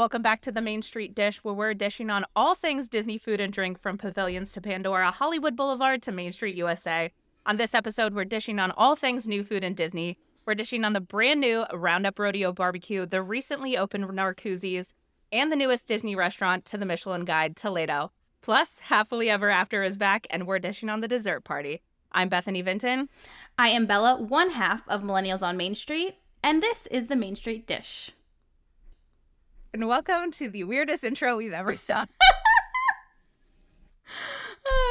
Welcome back to the Main Street Dish, where we're dishing on all things Disney food and drink from pavilions to Pandora, Hollywood Boulevard to Main Street USA. On this episode, we're dishing on all things new food and Disney. We're dishing on the brand new Roundup Rodeo Barbecue, the recently opened Narcoossee's, and the newest Disney restaurant to the Michelin Guide, Toledo. Plus, Happily Ever After is back, and we're dishing on the dessert party. I'm Bethany Vinton. I am Bella, one half of Millennials on Main Street, and this is the Main Street Dish. And welcome to the weirdest intro we've ever done.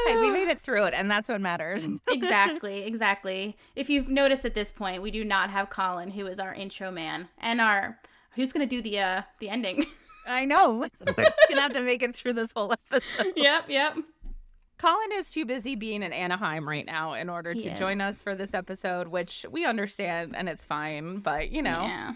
hey, we made it through it, and that's what matters. exactly, exactly. If you've noticed at this point, we do not have Colin, who is our intro man, and our who's going to do the uh the ending. I know. We're gonna have to make it through this whole episode. yep, yep. Colin is too busy being in Anaheim right now in order He to is. join us for this episode, which we understand and it's fine. But you know, Yeah.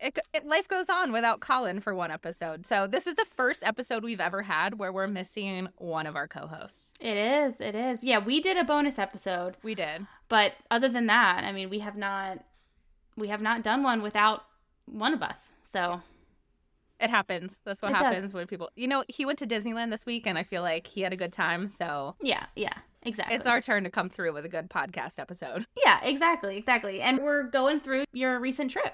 It, it, life goes on without Colin for one episode. So this is the first episode we've ever had where we're missing one of our co-hosts. It is. It is. Yeah, we did a bonus episode, We did. but other than that, I mean, we have not we have not done one without one of us. So, It happens. That's what It does. happens when people. You know, he went to Disneyland this week, and I feel like he had a good time. So yeah, yeah. Exactly. it's our turn to come through with a good podcast episode. Yeah, exactly, exactly. And we're going through your recent trip.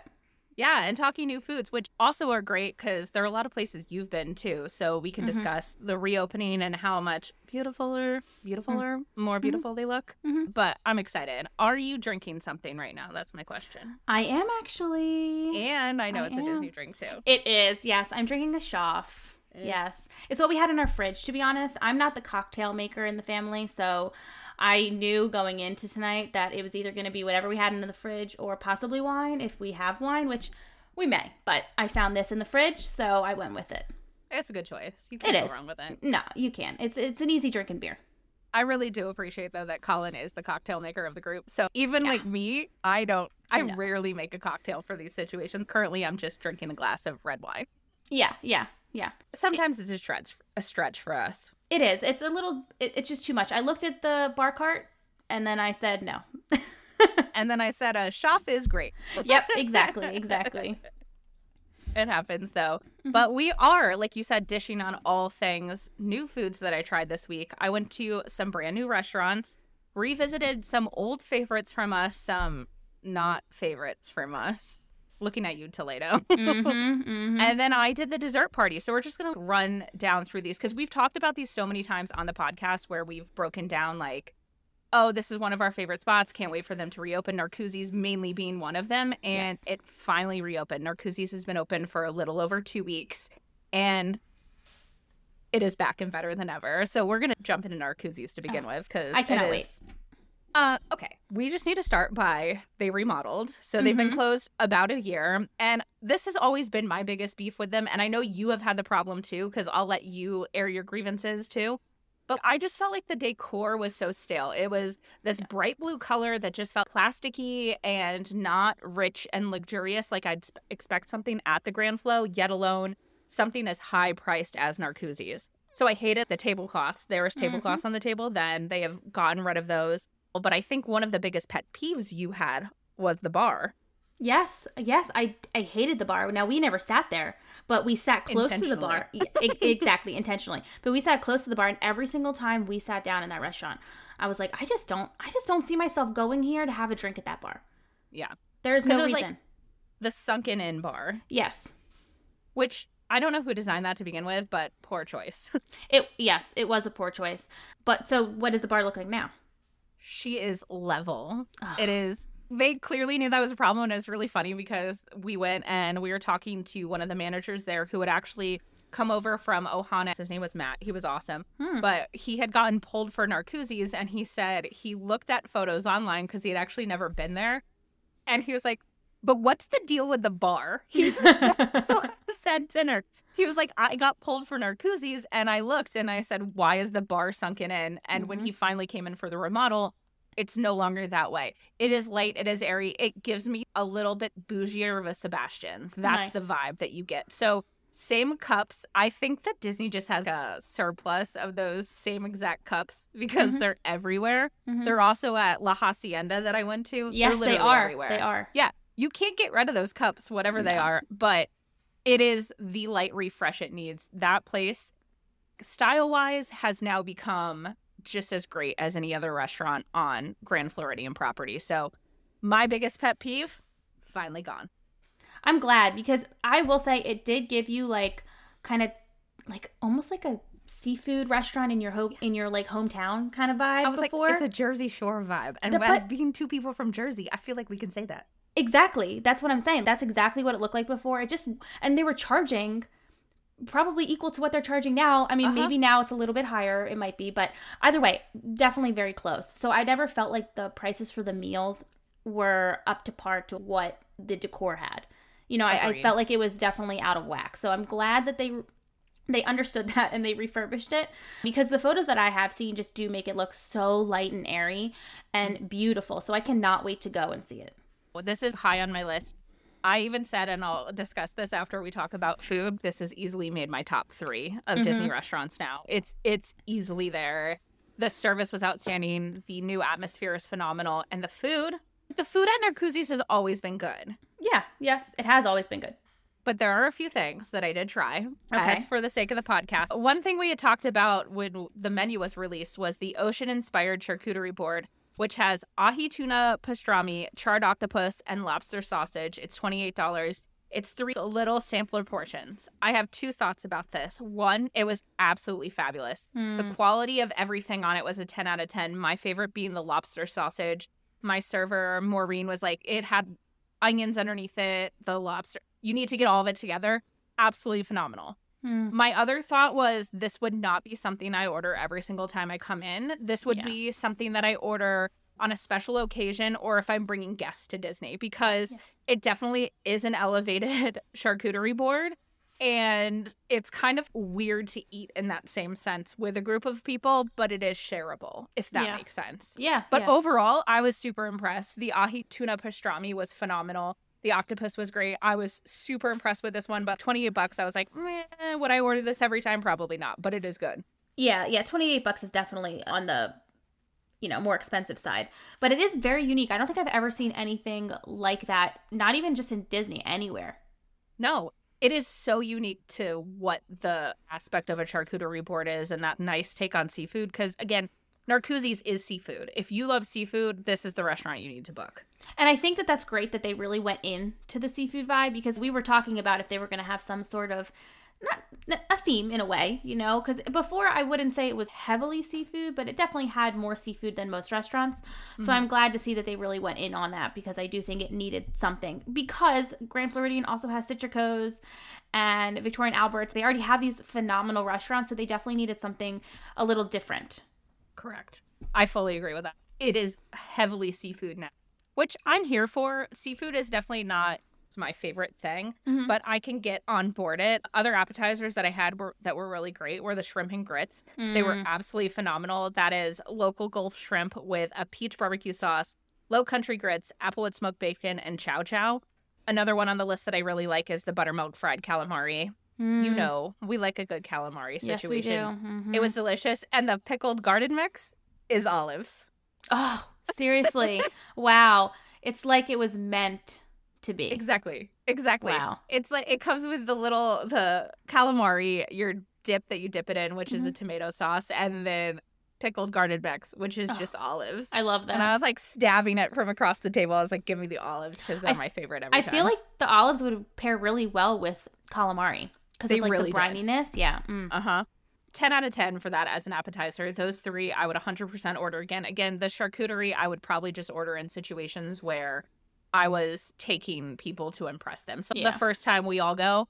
Yeah, and talking new foods, which also are great because there are a lot of places you've been too. So we can Mhm. discuss the reopening and how much beautifuler, beautifuler, more beautiful they look. Mhm. But I'm excited. Are you drinking something right now? That's my question. I am actually. And I know I it's a am. Disney drink too. It is, yes. I'm drinking a Schaff. Yes. It's what we had in our fridge, to be honest. I'm not the cocktail maker in the family, so I knew going into tonight that it was either going to be whatever we had in the fridge or possibly wine if we have wine, which we may. But I found this in the fridge, so I went with it. It's a good choice. You can't It go is. wrong with it. No, you can. It's it's an easy drinking beer. I really do appreciate though that Colin is the cocktail maker of the group. So even Yeah. like me, I don't I No. rarely make a cocktail for these situations. Currently I'm just drinking a glass of red wine. Yeah, yeah, yeah. Sometimes it's a stretch a stretch for us. It is. It's a little. It, it's just too much. I looked at the bar cart and then I said no. And then I said a Schaff is great. yep, exactly, exactly. It happens though. Mm-hmm. But we are, like you said, dishing on all things new foods that I tried this week. I went to some brand new restaurants, revisited some old favorites from us, some not favorites from us. Looking at you, Toledo. hmm hmm And then I did the dessert party. So we're just going to run down through these because we've talked about these so many times on the podcast where we've broken down, like, oh, this is one of our favorite spots. Can't wait for them to reopen. Narcoossee's mainly being one of them. And Yes. it finally reopened. Narcoossee's has been open for a little over two weeks. And it is back and better than ever. So we're going to jump into Narcoossee's to begin with because I cannot wait. Uh, okay, we just need to start by they remodeled. So they've been Mhm. closed about a year. And this has always been my biggest beef with them. And I know you have had the problem too, because I'll let you air your grievances too. But I just felt like the decor was so stale. It was this bright blue color that just felt plasticky and not rich and luxurious like I'd expect something at the Grand Flow, yet alone something as high priced as Narcoossee's. So I hated the tablecloths. There was tablecloths on the table then. They have gotten rid of those. But I think one of the biggest pet peeves you had was the bar. Yes, yes. I I hated the bar. Now we never sat there, but we sat close to the bar. Yeah, exactly, intentionally. But we sat close to the bar, and every single time we sat down in that restaurant, I was like, I just don't, I just don't see myself going here to have a drink at that bar. Yeah. There's no was like- reason. The sunken in bar, yes, which I don't know who designed that to begin with, but poor choice. it. Yes, it was a poor choice. But so, what does the bar look like now? She is level. Ugh. It is. They clearly knew that was a problem, and it was really funny because we went and we were talking to one of the managers there who had actually come over from Ohana. His name was Matt. He was awesome, Hmm. but he had gotten pulled for Narcoossee's, and he said he looked at photos online because he had actually never been there, and he was like, "But what's the deal with the bar?" He said dinner. He was like, I got pulled for Narcoossee's and I looked and I said, Why is the bar sunken in? And when Mhm. he finally came in for the remodel, it's no longer that way. It is light, it is airy. It gives me a little bit bougier of a Sebastian's. That's the vibe that you get. So same cups. I think that Disney just has a surplus of those same exact cups because Mhm. they're everywhere. Mhm. They're also at La Hacienda that I went to. Yes, they are. everywhere. They are. Yeah. You can't get rid of those cups, whatever they are. But It is the light refresh it needs. That place, style wise, has now become just as great as any other restaurant on Grand Floridian property. So, my biggest pet peeve finally gone. I'm glad because I will say it did give you like kind of like almost like a seafood restaurant in your home in your like hometown kind of vibe I was before. like, it's a Jersey Shore vibe. And The- as but- being two people from Jersey, I feel like we can say that. Exactly. That's what I'm saying. That's exactly what it looked like before. It just and they were charging probably equal to what they're charging now. I mean, Uh-huh. maybe now it's a little bit higher, it might be, but either way, definitely very close. So I never felt like the prices for the meals were up to par to what the decor had. You know, I, I felt like it was definitely out of whack. So I'm glad that they they understood that and they refurbished it because the photos that I have seen just do make it look so light and airy and beautiful. So I cannot wait to go and see it. This is high on my list. I even said, and I'll discuss this after we talk about food. This has easily made my top three of Mhm. Disney restaurants now. It's it's easily there. The service was outstanding. The new atmosphere is phenomenal, and the food, the food at Narcoossee's has always been good. Yeah, yes, it has always been good. But there are a few things that I did try. Okay. As for the sake of the podcast, one thing we had talked about when the menu was released was the ocean inspired charcuterie board, which has ahi tuna pastrami, charred octopus, and lobster sausage. It's $28. It's three little sampler portions. I have two thoughts about this. One, it was absolutely fabulous. Hmm. The quality of everything on it was a 10 out of 10. My favorite being the lobster sausage. My server, Maureen, was like, it had onions underneath it, the lobster. You need to get all of it together. Absolutely phenomenal. Hmm. My other thought was this would not be something I order every single time I come in. This would Yeah. be something that I order on a special occasion or if I'm bringing guests to Disney because Yes. it definitely is an elevated charcuterie board. And it's kind of weird to eat in that same sense with a group of people, but it is shareable, if that Yeah. makes sense. Yeah, But yeah. overall, I was super impressed. The ahi tuna pastrami was phenomenal. The octopus was great. I was super impressed with this one, but 28 bucks, I was like, would I order this every time? Probably not, but it is good. yeah, yeah. Twenty eight bucks is definitely on the, you know, more expensive side, but it is very unique. I don't think I've ever seen anything like that. Not even just in Disney, anywhere. No, it is so unique to what the aspect of a charcuterie board is and that nice take on seafood. Because again, Narcoossee's is seafood. If you love seafood, this is the restaurant you need to book. And I think that that's great that they really went in to the seafood vibe because we were talking about if they were going to have some sort of not a theme in a way, you know, because before I wouldn't say it was heavily seafood, but it definitely had more seafood than most restaurants. So I'm mm-hmm. glad to see that they really went in on that because I do think it needed something. Because Grand Floridian also has Citrico's and Victoria and Albert's. They already have these phenomenal restaurants, so they definitely needed something a little different. Correct. I fully agree with that. It is heavily seafood now, which I'm here for. Seafood is definitely not my favorite thing, Mhm. but I can get on board it. Other appetizers that I had were that were really great were the shrimp and grits. They were Mm. absolutely phenomenal. That is local Gulf shrimp with a peach barbecue sauce, low country grits, applewood smoked bacon, and chow chow. Another one on the list that I really like is the buttermilk fried calamari. You Mm. know, we like a good calamari situation. yes, we do. situation. It was delicious. And the pickled garden mix is olives. Oh, seriously. wow. It's like it was meant to be. Exactly. Exactly. Wow. It's like it comes with the little the calamari, your dip that you dip it in, which is a Mhm. tomato sauce, and then pickled garden mix, which is Ugh, just olives. I love that. and I was like stabbing it from across the table. I was like, give me the olives because they're I- my favorite every I time. feel like the olives would pair really well with calamari because of like really the did. Yeah. Mm. Uh huh. 10 out of 10 for that as an appetizer. Those three I would 100% order again. Again, the charcuterie I would probably just order in situations where I was taking people to impress them. So Yeah. the first time we all go,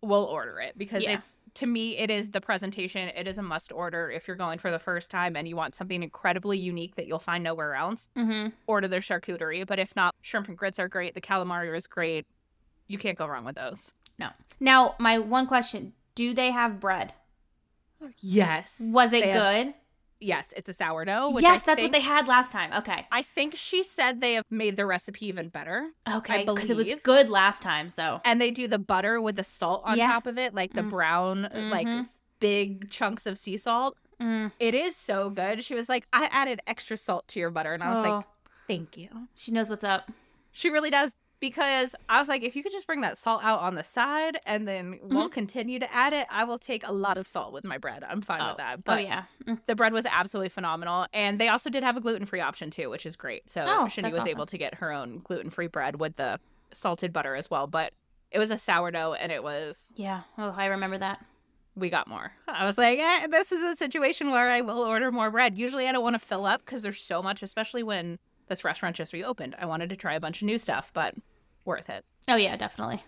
we'll order it because Yeah. it's to me it is the presentation. It is a must order if you're going for the first time and you want something incredibly unique that you'll find nowhere else. hmm Order their charcuterie, but if not, shrimp and grits are great. The calamari is great. You can't go wrong with those. No. Now, my one question: Do they have bread? Yes. Was it They have- good? yes, it's a sourdough. Which yes, I that's think- what they had last time. Okay. I think she said they have made the recipe even better. Okay. Because it was good last time. So. And they do the butter with the salt on Yeah. top of it, like the Mm. brown, like Mhm. big chunks of sea salt. Mm. It is so good. She was like, I added extra salt to your butter. And I was Oh, like, thank you. she knows what's up. She really does. Because I was like, if you could just bring that salt out on the side and then we'll continue to add it, I will take a lot of salt with my bread. I'm fine oh. with that. oh But yeah. Mm. the bread was absolutely phenomenal. And they also did have a gluten free option too, which is great. So Oh, Shani was awesome. able to get her own gluten free bread with the salted butter as well. But it was a sourdough and it was Yeah. Oh, I remember that. we got more. I was like, eh, this is a situation where I will order more bread. Usually I don't want to fill up because there's so much, especially when this restaurant just reopened. I wanted to try a bunch of new stuff, but worth it. Oh yeah, definitely.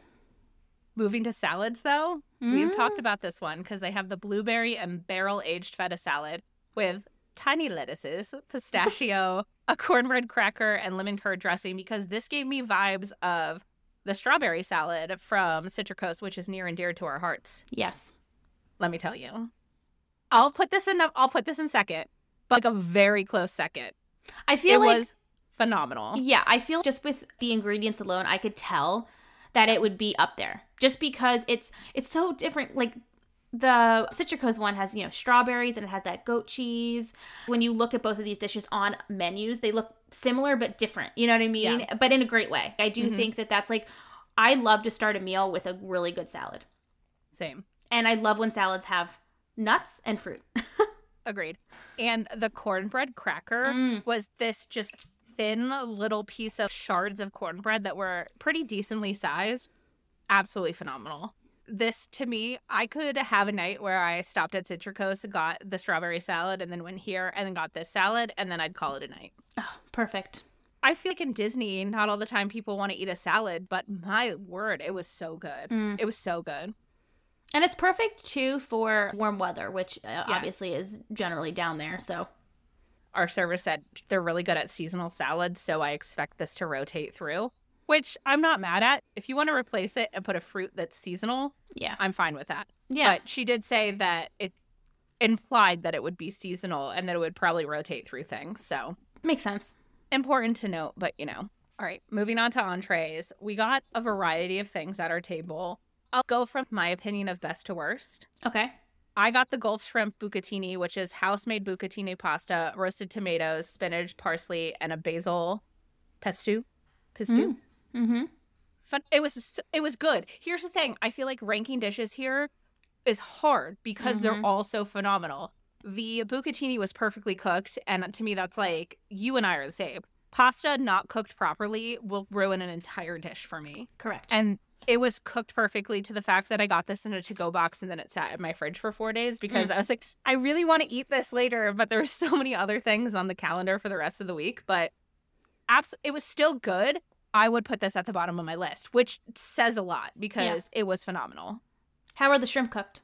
Moving to salads, though, we've Mm. talked about this one because they have the blueberry and barrel aged feta salad with tiny lettuces, pistachio, a cornbread cracker, and lemon curd dressing because this gave me vibes of the strawberry salad from Citricos, which is near and dear to our hearts. Yes. Let me tell you. I'll put this in. I'll put this in second, but like a very close second. I feel it like was phenomenal. Yeah, I feel just with the ingredients alone, I could tell that it would be up there. Just because it's it's so different. Like the Citricos one has, you know, strawberries and it has that goat cheese. When you look at both of these dishes on menus, they look similar but different. You know what I mean? yeah. But in a great way. I do Mhm. think that that's like I love to start a meal with a really good salad. Same. And I love when salads have nuts and fruit. Agreed. And the cornbread cracker Mm. was this just thin little piece of shards of cornbread that were pretty decently sized. Absolutely phenomenal. This to me, I could have a night where I stopped at Citricos and got the strawberry salad and then went here and then got this salad and then I'd call it a night. Oh, perfect. I feel like in Disney, not all the time people want to eat a salad, but my word, it was so good. Mm. It was so good. And it's perfect too for warm weather, which uh, obviously is generally down there. So, our server said they're really good at seasonal salads, so I expect this to rotate through, which I'm not mad at. If you want to replace it and put a fruit that's seasonal, yeah. I'm fine with that. Yeah. But she did say that it's implied that it would be seasonal and that it would probably rotate through things. So Makes sense. important to note, but you know. All right, moving on to entrees. We got a variety of things at our table. I'll go from my opinion of best to worst. Okay. I got the Gulf shrimp bucatini, which is house made bucatini pasta, roasted tomatoes, spinach, parsley, and a basil pesto. Pesto. Mm-hmm. Fun. It was it was good. Here's the thing: I feel like ranking dishes here is hard because they're Mhm. all so phenomenal. The bucatini was perfectly cooked, and to me, that's like you and I are the same. Pasta not cooked properly will ruin an entire dish for me. Correct. And it was cooked perfectly to the fact that I got this in a to go box and then it sat in my fridge for four days because mm. I was like, I really want to eat this later, but there were so many other things on the calendar for the rest of the week. But abs- it was still good. I would put this at the bottom of my list, which says a lot because it was phenomenal. How are the shrimp cooked?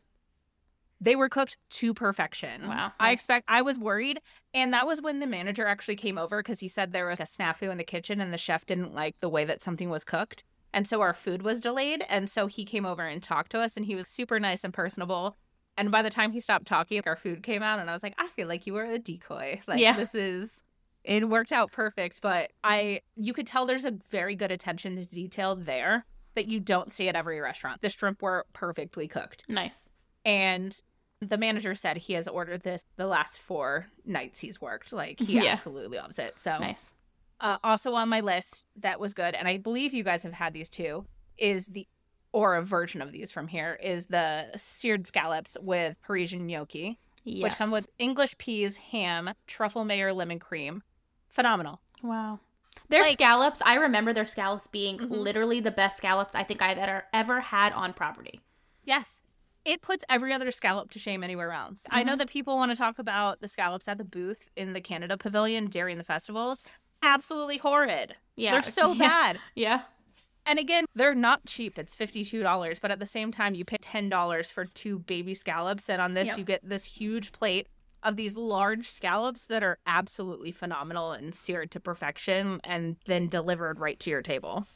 They were cooked to perfection. Wow, I nice. expect I was worried. And that was when the manager actually came over because he said there was a snafu in the kitchen and the chef didn't like the way that something was cooked. And so our food was delayed. And so he came over and talked to us and he was super nice and personable. And by the time he stopped talking, our food came out and I was like, I feel like you were a decoy. Like Yeah. this is it worked out perfect, but I you could tell there's a very good attention to detail there that you don't see at every restaurant. The shrimp were perfectly cooked. Nice. And the manager said he has ordered this the last four nights he's worked. Like he Yeah. absolutely loves it. So Nice. Uh, also on my list that was good, and I believe you guys have had these too, is the or a version of these from here is the seared scallops with Parisian gnocchi, Yes. which come with English peas, ham, truffle mayo, lemon cream. Phenomenal. wow. Their Like- scallops, I remember their scallops being Mhm. literally the best scallops I think I've ever ever had on property. Yes. It puts every other scallop to shame anywhere else. I know that people want to talk about the scallops at the booth in the Canada Pavilion during the festivals. Absolutely horrid. Yeah. They're so yeah. bad. Yeah. And again, they're not cheap. It's $52, but at the same time, you pay $10 for two baby scallops. And on this, Yep. you get this huge plate of these large scallops that are absolutely phenomenal and seared to perfection and then delivered right to your table.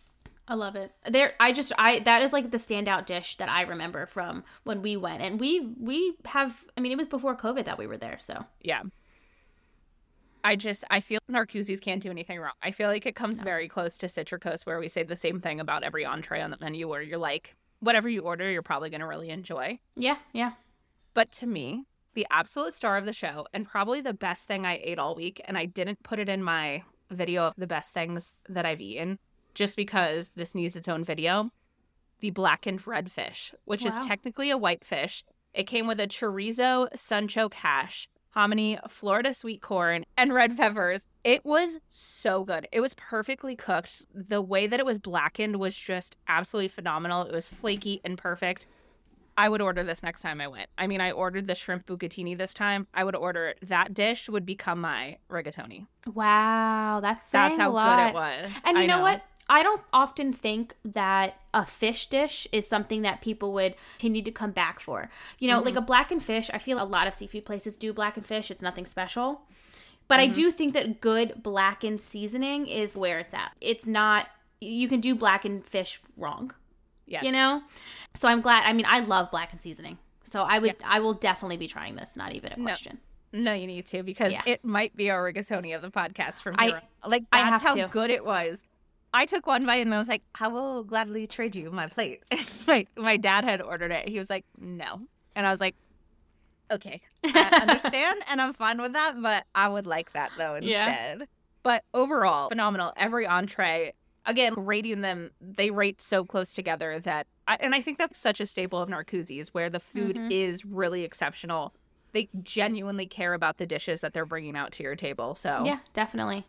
I love it. There I just I that is like the standout dish that I remember from when we went. And we we have I mean it was before COVID that we were there, so Yeah. I just, I feel Narcoossee's can't do anything wrong. I feel like it comes very close to Citricos, where we say the same thing about every entree on the menu, where you're like, whatever you order, you're probably going to really enjoy. yeah, yeah. But to me, the absolute star of the show, and probably the best thing I ate all week, and I didn't put it in my video of the best things that I've eaten, just because this needs its own video. The blackened redfish, which is technically a white fish. It came with a chorizo sunchoke hash, hominy, Florida sweet corn, and red peppers. It was so good. It was perfectly cooked. The way that it was blackened was just absolutely phenomenal. It was flaky and perfect. I would order this next time I went. I mean, I ordered the shrimp bucatini this time. I would order that dish would become my rigatoni. Wow, that's That's how good it was. And you know, what? I don't often think that a fish dish is something that people would continue to come back for. You know, Mm-hmm. like a blackened fish, I feel a lot of seafood places do blackened fish. It's nothing special. But Mm-hmm. I do think that good blackened seasoning is where it's at. It's not, you can do blackened fish wrong, Yes. you know? So I'm glad. I mean, I love blackened seasoning. So I would, I will definitely be trying this. Not even a question. No, you need to because Yeah. it might be our rigatoni of the podcast from I- here. on. Like I that's how to. good it was. I took one bite and I was like, I will gladly trade you my plate. my my dad had ordered it. He was like, no, and I was like, okay, I understand, and I'm fine with that, but I would like that though Yeah. instead. But overall, phenomenal. Every entree, again, rating them, they rate so close together that, I, and I think that's such a staple of Narcoossee's, where the food Mhm. is really exceptional. They genuinely care about the dishes that they're bringing out to your table. So Yeah, definitely.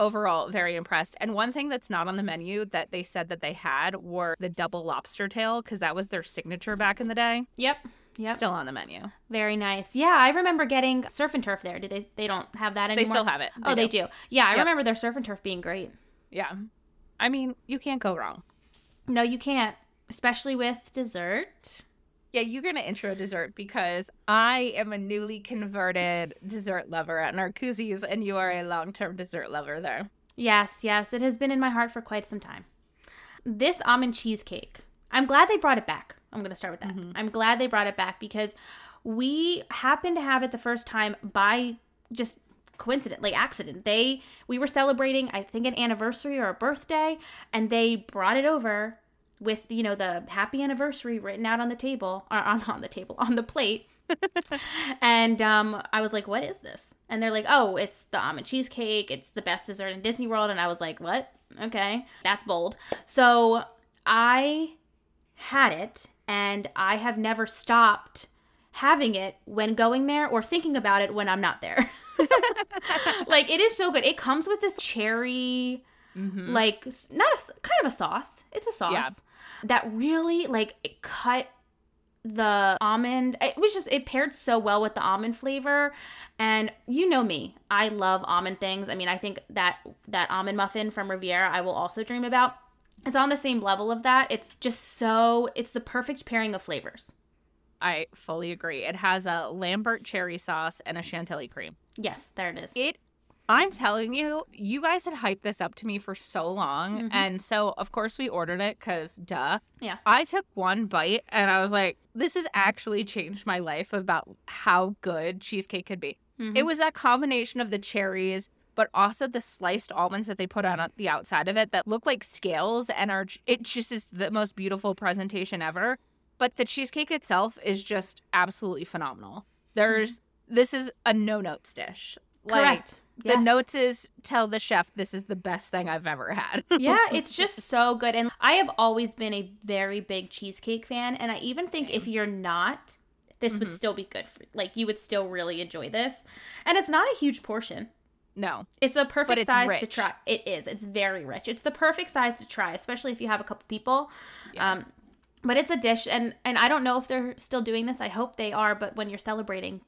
Overall, very impressed. And one thing that's not on the menu that they said that they had were the double lobster tail because that was their signature back in the day. Yep. Yep. Still on the menu. Very nice. Yeah, I remember getting surf and turf there. Do they? They don't have that anymore. They still have it. oh, they do. Yeah, I Yep. remember their surf and turf being great. Yeah. I mean, you can't go wrong. No, you can't, especially with dessert. Yeah, you're going to intro dessert because I am a newly converted dessert lover at Narcoossee's, and you are a long term dessert lover there. Yes, yes, it has been in my heart for quite some time. This almond cheesecake. I'm glad they brought it back. I'm going to start with that. Mhm. I'm glad they brought it back because we happened to have it the first time by just coincident, like accident. They we were celebrating, I think, an anniversary or a birthday, and they brought it over with you know the happy anniversary written out on the table or on on the table on the plate. and um, I was like, "What is this?" And they're like, "Oh, it's the almond cheesecake. It's the best dessert in Disney World." And I was like, "What? Okay, that's bold." So I had it, and I have never stopped having it when going there or thinking about it when I'm not there. like it is so good. It comes with this cherry Mhm. like not a kind of a sauce. It's a sauce Yeah. that really like it cut the almond. It was just it paired so well with the almond flavor, and you know me, I love almond things. I mean, I think that that almond muffin from Riviera I will also dream about. It's on the same level of that. It's just so it's the perfect pairing of flavors. I fully agree. It has a Lambert cherry sauce and a chantilly cream. Yes, there it is. It I'm telling you, you guys had hyped this up to me for so long. Mhm. And so, of course, we ordered it because, duh. Yeah. I took one bite and I was like, this has actually changed my life about how good cheesecake could be. Mhm. It was that combination of the cherries, but also the sliced almonds that they put on the outside of it that look like scales and are, it just is the most beautiful presentation ever. But the cheesecake itself is just absolutely phenomenal. There's, this is a no notes dish. Like, correct. The notes is tell the chef this is the best thing I've ever had. yeah, it's just so good. And I have always been a very big cheesecake fan. And I even think if you're not, this would Mhm. still be good for like you would still really enjoy this. And it's not a huge portion. no. It's a perfect it's size to try. It is. It's very rich. It's the perfect size to try, especially if you have a couple people. Yeah. Um, but it's a dish, and and I don't know if they're still doing this. I hope they are. But when you're celebrating,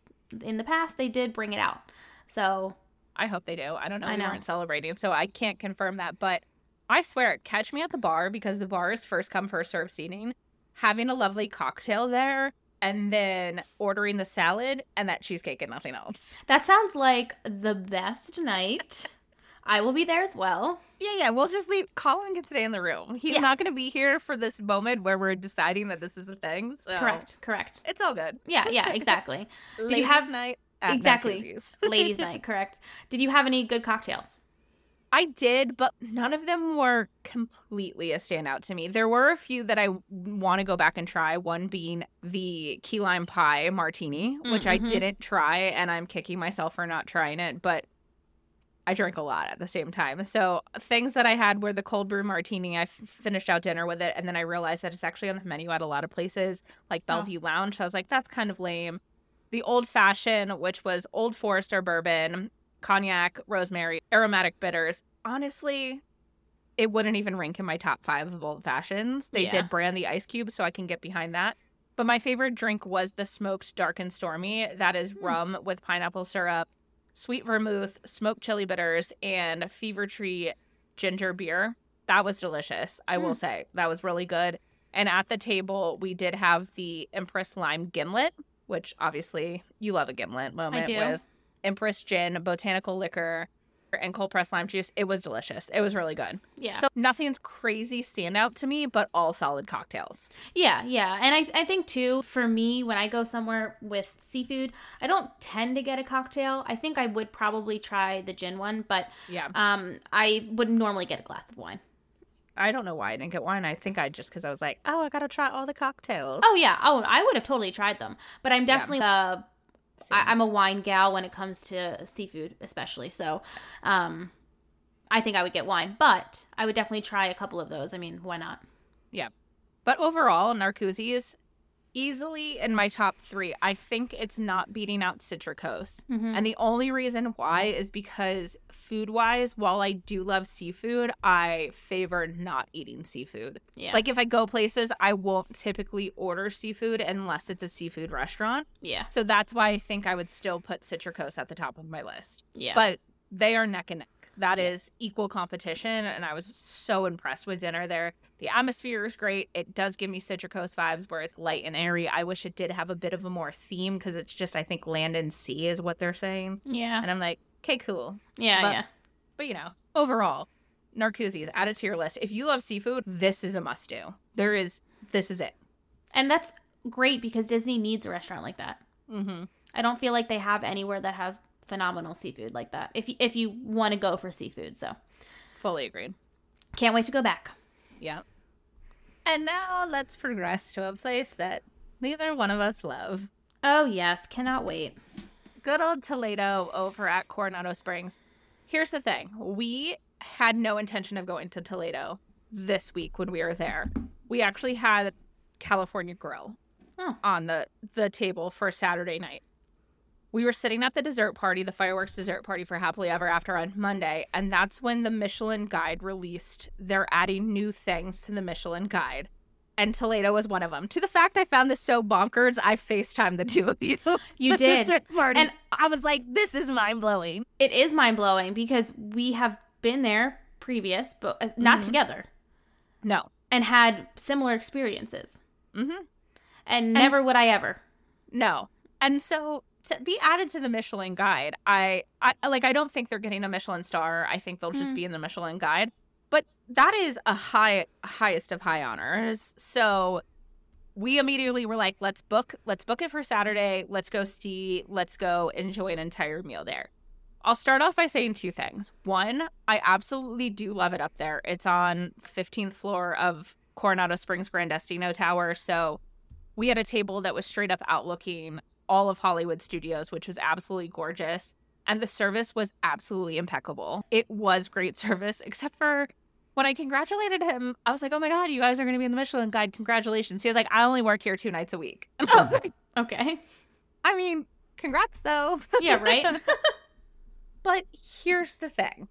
in the past they did bring it out. So I hope they do. I don't know. I we know. weren't celebrating, so I can't confirm that. But I swear, catch me at the bar because the bar is first come first serve seating. Having a lovely cocktail there, and then ordering the salad and that cheesecake and nothing else. that sounds like the best night. I will be there as well. Yeah, yeah. We'll just leave. Colin can stay in the room. He's Yeah. not going to be here for this moment where we're deciding that this is a thing. So Correct. Correct. It's all good. Yeah. Yeah. Exactly. Ladies you have- night? Exactly. Ladies' night. Correct. Did you have any good cocktails? I did, but none of them were completely a standout to me. There were a few that I want to go back and try, one being the key lime pie martini, which I Mhm. didn't try, and I'm kicking myself for not trying it. But I drank a lot at the same time. So things that I had were the cold brew martini. I f- finished out dinner with it, and then I realized that it's actually on the menu at a lot of places, like Oh. Bellevue Lounge. So I was like, that's kind of lame. The old fashioned, which was Old Forester bourbon, cognac, rosemary, aromatic bitters. Honestly, it wouldn't even rank in my top five of old fashions. They Yeah. did brand the ice cube, so I can get behind that. But my favorite drink was the smoked dark and stormy. That is Hmm. rum with pineapple syrup, sweet vermouth, smoked chili bitters, and fever tree ginger beer. That was delicious. I will Hmm. say that was really good. And at the table, we did have the Empress Lime Gimlet, which obviously you love a gimlet moment with Empress Gin, botanical liquor, and cold pressed lime juice. It was delicious. It was really good. Yeah. So nothing's crazy standout to me, but all solid cocktails. Yeah, yeah. And I, I think too, for me, when I go somewhere with seafood, I don't tend to get a cocktail. I think I would probably try the gin one, but Yeah. um, I would normally get a glass of wine. I don't know why I didn't get wine. I think I just because I was like, oh, I gotta try all the cocktails. Oh yeah, oh I would have totally tried them, but I'm definitely uh, Same. I, I'm a wine gal when it comes to seafood, especially. So, um, I think I would get wine, but I would definitely try a couple of those. I mean, why not? Yeah. But overall, Narcoossee's is easily in my top three. I think it's not beating out Citricos. Mm-hmm. And the only reason why is because food wise, while I do love seafood, I favor not eating seafood. yeah, Like if I go places, I won't typically order seafood unless it's a seafood restaurant. yeah, So that's why I think I would still put Citricos at the top of my list. yeah. But they are neck and neck. That is equal competition, and I was so impressed with dinner there. The atmosphere is great. It does give me Citricos vibes where it's light and airy. I wish it did have a bit of a more theme because it's just, I think, land and sea is what they're saying. yeah, And I'm like, okay, cool. yeah, but- yeah. But you know, overall, Narcoossee's add it to your list. If you love seafood, this is a must do. There is, this is it. And that's great because Disney needs a restaurant like that. Mm-hmm. I don't feel like they have anywhere that has phenomenal seafood like that. If you, if you want to go for seafood, so Fully agreed. can't wait to go back. Yeah. And now let's progress to a place that neither one of us love. Oh yes, cannot wait. Good old Toledo over at Coronado Springs. Here's the thing we had no intention of going to Toledo this week when we were there. We actually had California Grill Oh. on the, the table for Saturday night. We were sitting at the dessert party, the fireworks dessert party for Happily Ever After on Monday, and that's when the Michelin Guide released. They're adding new things to the Michelin Guide. And Toledo was one of them. To the fact I found this so bonkers, I FaceTimed the two of you. You did. party. And- I was like, this is mind blowing. It is mind blowing because we have been there previous, but uh, not Mhm. together, No. and had similar experiences. Mm-hmm. And never would I ever. No. And so to be added to the Michelin guide, I, I like I don't think they're getting a Michelin star. I think they'll just Mm. be in the Michelin guide. But that is a high highest of high honors. So we immediately were like, let's book let's book it for Saturday. Let's go see, let's go enjoy an entire meal there. I'll start off by saying two things. One, I absolutely do love it up there. It's on 15th floor of Coronado Springs Gran Destino Tower. So we had a table that was straight up outlooking all of Hollywood studios, which was absolutely gorgeous. And the service was absolutely impeccable. It was great service, except for when I congratulated him, I was like, oh my God, you guys are going to be in the Michelin Guide. Congratulations. He was like, I only work here two nights a week. And I was Oh. like, Okay. I mean, congrats though. Yeah, right? But here's the thing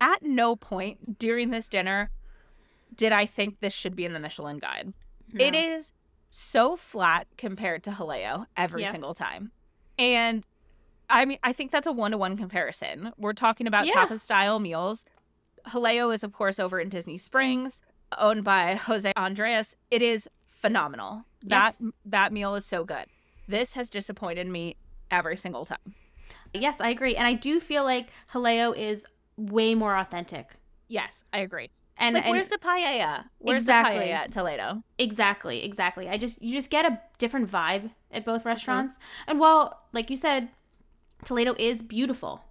at no point during this dinner did I think this should be in the Michelin Guide. It No. is so flat compared to Jaleo every Yeah. single time. And I mean, I think that's a one to one comparison. We're talking about Yeah. tapas style meals. Jaleo is, of course, over in Disney Springs, owned by Jose Andres. It is phenomenal. That that meal is so good. This has disappointed me every single time. Yes, I agree. And I do feel like Jaleo is way more authentic. Yes, I agree. And, like, and where's the paella? Where's Exactly. the paella at Toledo? exactly, exactly. I just you just get a different vibe at both Mm-hmm. restaurants. And while like you said, Toledo is beautiful.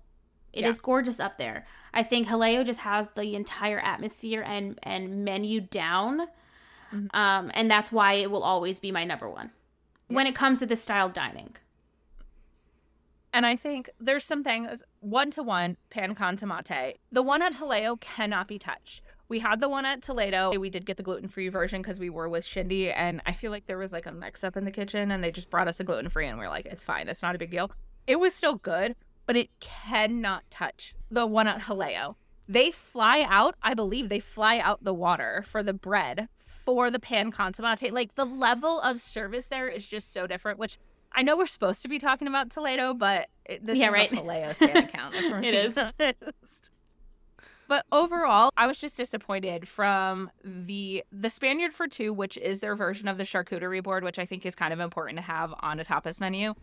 It is Yeah. gorgeous up there. I think Jaleo just has the entire atmosphere and and menu down. Mhm. Um, and that's why it will always be my number one when it comes to this style dining. And I think there's some things one to one pan con tomate. The one at Jaleo cannot be touched. We had the one at Toledo. We did get the gluten free version because we were with Shindy, and I feel like there was like a mix up in the kitchen, and they just brought us a gluten free, and we are like, it's fine, it's not a big deal. It was still good, but it cannot touch the one at Jaleo. They fly out, I believe they fly out the water for the bread for the pan con tomate. Like the level of service there is just so different, which I know we're supposed to be talking about Toledo, but it, this Yeah, is right. a Jaleo stand account. It is. But overall, I was just disappointed from the the Spaniard for two, which is their version of the charcuterie board, which I think is kind of important to have on a tapas menu.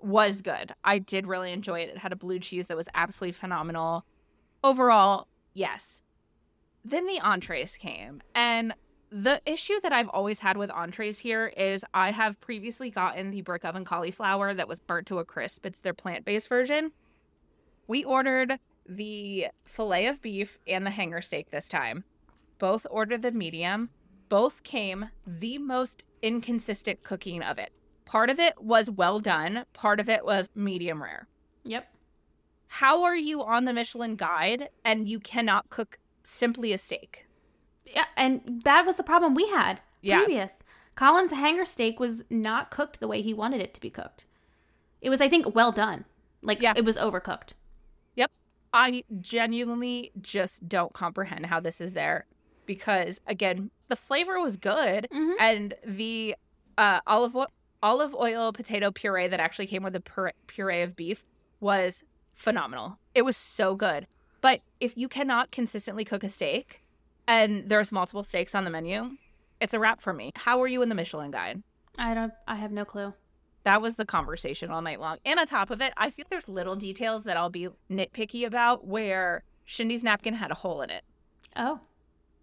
Was good. I did really enjoy it. It had a blue cheese that was absolutely phenomenal. Overall, yes. Then the entrees came, and the issue that I've always had with entrees here is I have previously gotten the brick oven cauliflower that was burnt to a crisp. It's their plant based version. We ordered the filet of beef and the hanger steak this time. Both ordered the medium. Both came the most inconsistent cooking of it. Part of it was well done, part of it was medium rare. Yep. How are you on the Michelin guide and you cannot cook simply a steak? Yeah, and that was the problem we had Yeah. previous. Colin's hanger steak was not cooked the way he wanted it to be cooked. It was, I think, well done. Like Yeah. it was overcooked. I genuinely just don't comprehend how this is there because again, the flavor was good Mhm. and the uh, olive oil, olive oil potato puree that actually came with the puree, puree of beef was phenomenal. It was so good. But if you cannot consistently cook a steak and there's multiple steaks on the menu, it's a wrap for me. How are you in the Michelin guide? I don't. I have no clue. That was the conversation all night long. And on top of it, I feel there's little details that I'll be nitpicky about where Shindy's napkin had a hole in it. Oh,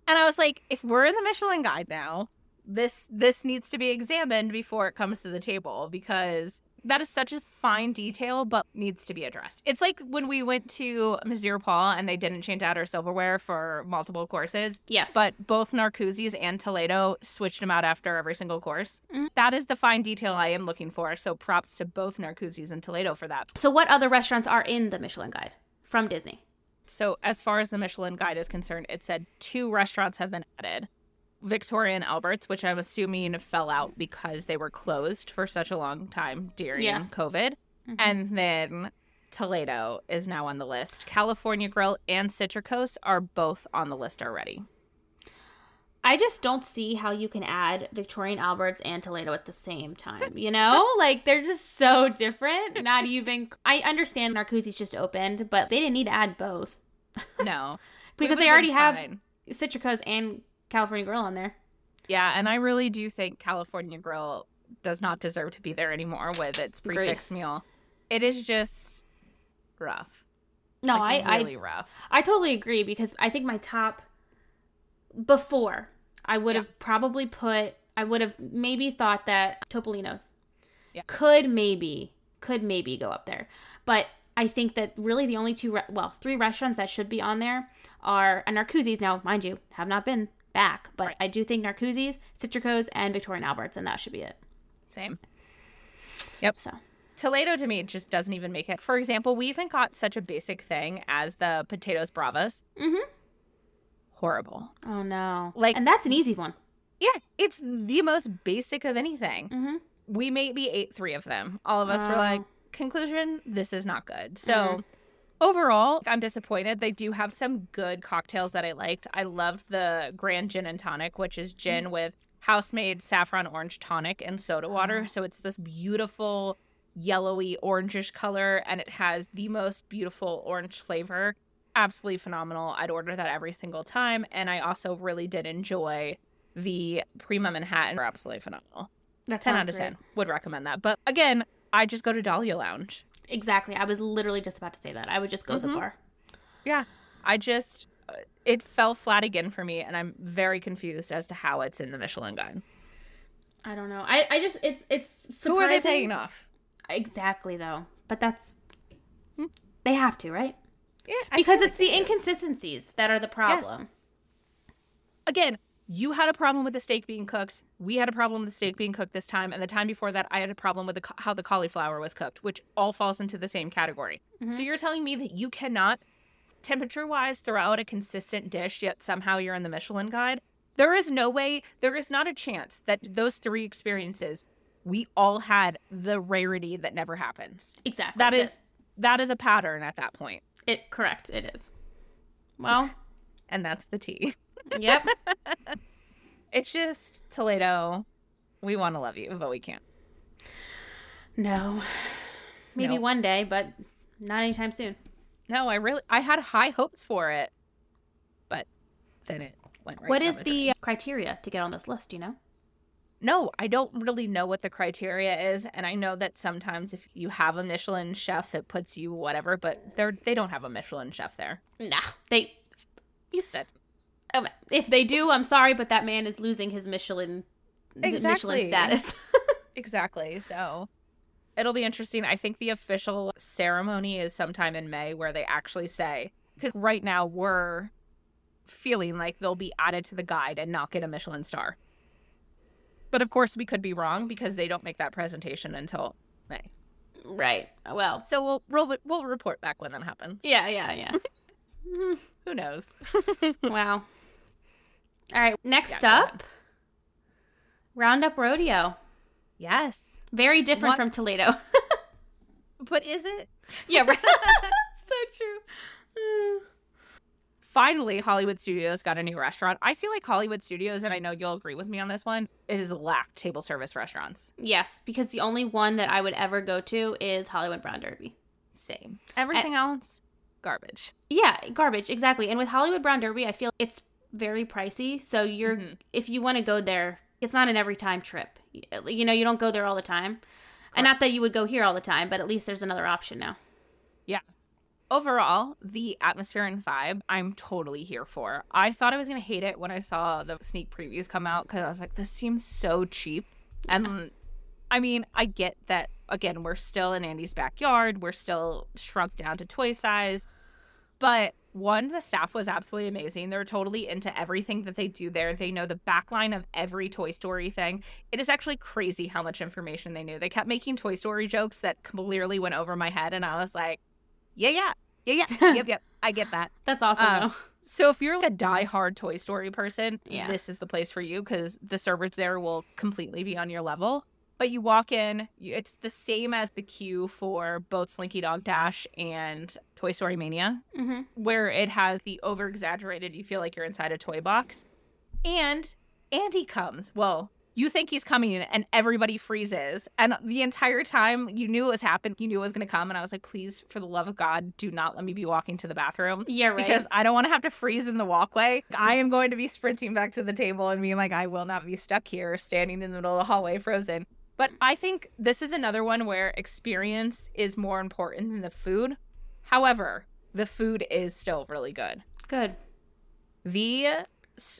And I was like, if we're in the Michelin guide now, this this needs to be examined before it comes to the table because that is such a fine detail but needs to be addressed. It's like when we went to Monsieur Paul and they didn't change out our silverware for multiple courses, yes. but both Narcoossee's and Toledo switched them out after every single course. Mhm. That is the fine detail I am looking for. So props to both Narcoossee's and Toledo for that. so, what other restaurants are in the Michelin Guide from Disney? So as far as the Michelin guide is concerned, it said two restaurants have been added. Victoria and Albert's, which I'm assuming fell out because they were closed for such a long time during Yeah. COVID. Mhm. And then Toledo is now on the list. California Grill and Citricos are both on the list already. I just don't see how you can add Victoria and Albert's and Toledo at the same time. You know, like they're just so different. Not even. I understand Narcoossee's just opened, but they didn't need to add both No. because they already been have fine. Citricos and California Grill on there. Yeah, and I really do think California Grill does not deserve to be there anymore with its Agreed. prix fixe meal. It is just rough. No, Like, I, really rough. I I totally agree because I think my top before I would have probably put I would have maybe thought that Topolino's Yeah. could maybe could maybe go up there, but I think that really the only two re- well three restaurants that should be on there are a Narcoossee's. Now, mind you, have not been back, but Right. I do think Narcoossee's, Citricos, and Victoria and Albert's, and that should be it. Same. Yep. So Toledo to me just doesn't even make it. For example, we even got such a basic thing as the potatoes bravas. Mhm. Horrible. oh no, Like- and that's an easy one. Yeah, it's the most basic of anything. Mm-hmm. We maybe ate three of them. All of us were Oh. like, conclusion, this is not good. So Mhm. Overall, I'm disappointed. They do have some good cocktails that I liked. I loved the Grand Gin and Tonic, which is gin mm. with house made saffron orange tonic and soda water. Ah. So it's this beautiful yellowy orangish color and it has the most beautiful orange flavor. Absolutely phenomenal. I'd order that every single time. And I also really did enjoy the Prima Manhattan. Absolutely phenomenal. That 10 out of great. 10. Would recommend that. But again, I just go to Dahlia Lounge. Exactly. I was literally just about to say that. I would just go to the bar. Yeah. I just, uh, it fell flat again for me. And I'm very confused as to how it's in the Michelin guide. I don't know. I, I just it's it's surprising. Who are they paying off? Exactly though. But that's Hmm. they have to, right? Yeah, Because it's the inconsistencies that are the problem. Again, you had a problem with the steak being cooked. We had a problem with the steak being cooked this time, and the time before that, I had a problem with the, how the cauliflower was cooked, which all falls into the same category. Mhm. So you're telling me that you cannot, temperature wise, throw out a consistent dish, yet somehow you're in the Michelin Guide. There is no way. There is not a chance that those three experiences, we all had the rarity that never happens. Exactly. That is that is a pattern at that point, it. Correct. It is. Well. and that's the tea. Yep. It's just Toledo. We want to love you, but we can't. No. Maybe No. one day, but not anytime soon. No, I really I had high hopes for it, but then it went right. what is drain. the uh, criteria to get on this list? You know. No, I don't really know what the criteria is, and I know that sometimes if you have a Michelin chef, it puts you whatever, but they're they don't have a Michelin chef there. Nah. They. You said Um, if they do, I'm sorry, but that man is losing his Michelin. Michelin Exactly. status. exactly. So it'll be interesting. I think the official ceremony is sometime in May, where they actually say because right now we're feeling like they'll be added to the guide and not get a Michelin star. But of course, we could be wrong because they don't make that presentation until May. right. Well. So we'll we'll, we'll report back when that happens. Yeah. Yeah. Yeah. Who knows? wow. All right. Next Yeah, up, Roundup Rodeo. yes. Very different What- from Toledo. But is it? yeah. Right. so true. Finally, Hollywood Studios got a new restaurant. I feel like Hollywood Studios, and I know you'll agree with me on this one, it has lacked table service restaurants. Yes, because the only one that I would ever go to is Hollywood Brown Derby. Same. Everything else, garbage. Yeah, garbage, exactly. And with Hollywood Brown Derby, I feel it's very pricey. So you're Mhm. if you want to go there, it's not an every time trip. You know, you don't go there all the time. And not that you would go here all the time, but at least there's another option now. Yeah. Overall, the atmosphere and vibe, I'm totally here for. I thought I was going to hate it when I saw the sneak previews come out because I was like, this seems so cheap. And I mean, I get that, again, we're still in Andy's backyard, we're still shrunk down to toy size. But one, the staff was absolutely amazing. They're totally into everything that they do there. They know the backline of every Toy Story thing. It is actually crazy how much information they knew. They kept making Toy Story jokes that clearly went over my head, and I was like, yeah, yeah, yeah, yeah, yep, yep. I get that. That's awesome Um. So if you're like a die-hard Toy Story person, Yeah. this is the place for you because the servers there will completely be on your level. But you walk in, it's the same as the queue for both Slinky Dog Dash and Toy Story Mania, hmm where it has the over-exaggerated. You feel like you're inside a toy box, and Andy comes. Well, you think he's coming, and everybody freezes. And the entire time, you knew it was happening. You knew it was going to come, and I was like, "Please, for the love of God, do not let me be walking to the bathroom." Yeah, right. because I don't want to have to freeze in the walkway. I am going to be sprinting back to the table and being like, I will not be stuck here standing in the middle of the hallway frozen. But I think this is another one where experience is more important than the food. However, the food is still really good. Good. The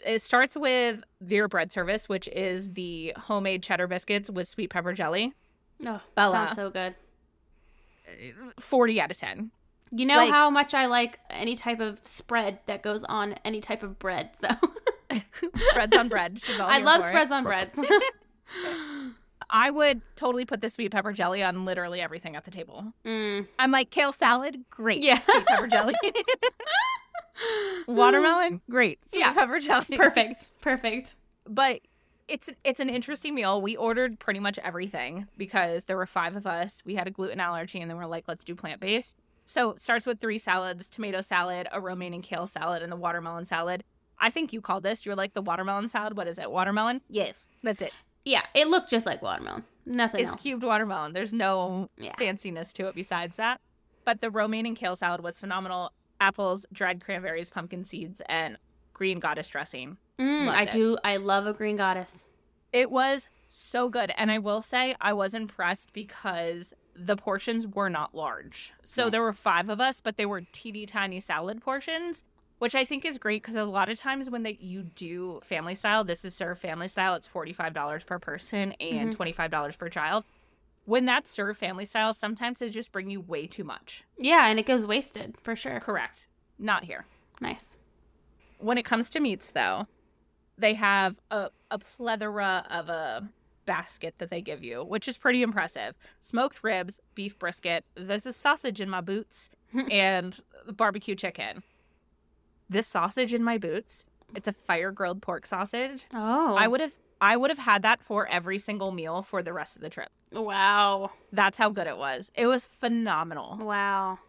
it starts with their bread service, which is the homemade cheddar biscuits with sweet pepper jelly. Oh, Bella. sounds so good. Uh, 40 out of 10. You know Like- how much I like any type of spread that goes on any type of bread. So Spreads on bread. I love for it. spreads on breads. I would totally put the sweet pepper jelly on literally everything at the table. mm. I'm like kale salad, great. Yeah. Sweet pepper jelly. Watermelon, great. Sweet Yeah. pepper jelly. Perfect. Perfect. But it's it's an interesting meal. We ordered pretty much everything because there were five of us. We had a gluten allergy and then we're like, let's do plant based. So it starts with three salads, tomato salad, a romaine and kale salad, and the watermelon salad. I think you called this. You're like the watermelon salad. What is it? Watermelon? Yes. That's it. Yeah, it looked just like watermelon. Nothing it's else. cubed watermelon. There's no Yeah. fanciness to it besides that. But the romaine and kale salad was phenomenal. Apples, dried cranberries, pumpkin seeds, and green goddess dressing. Mm, I it. do. I love a green goddess. It was so good. And I will say I was impressed because the portions were not large. So there were five of us, but they were teeny tiny salad portions, which I think is great because a lot of times when they you do family style, this is served family style, it's $45 per person and Mhm. $25 per child. When that's served family style, sometimes they just bring you way too much. Yeah, and it goes wasted for sure. Correct. Not here. Nice. When it comes to meats, though, they have a, a plethora of a basket that they give you, which is pretty impressive. Smoked ribs, beef brisket, this is sausage in my boots, and barbecue chicken. This sausage in my boots, it's a fire grilled pork sausage. Oh. I would have I would have had that for every single meal for the rest of the trip. Wow. That's how good it was. It was phenomenal. Wow.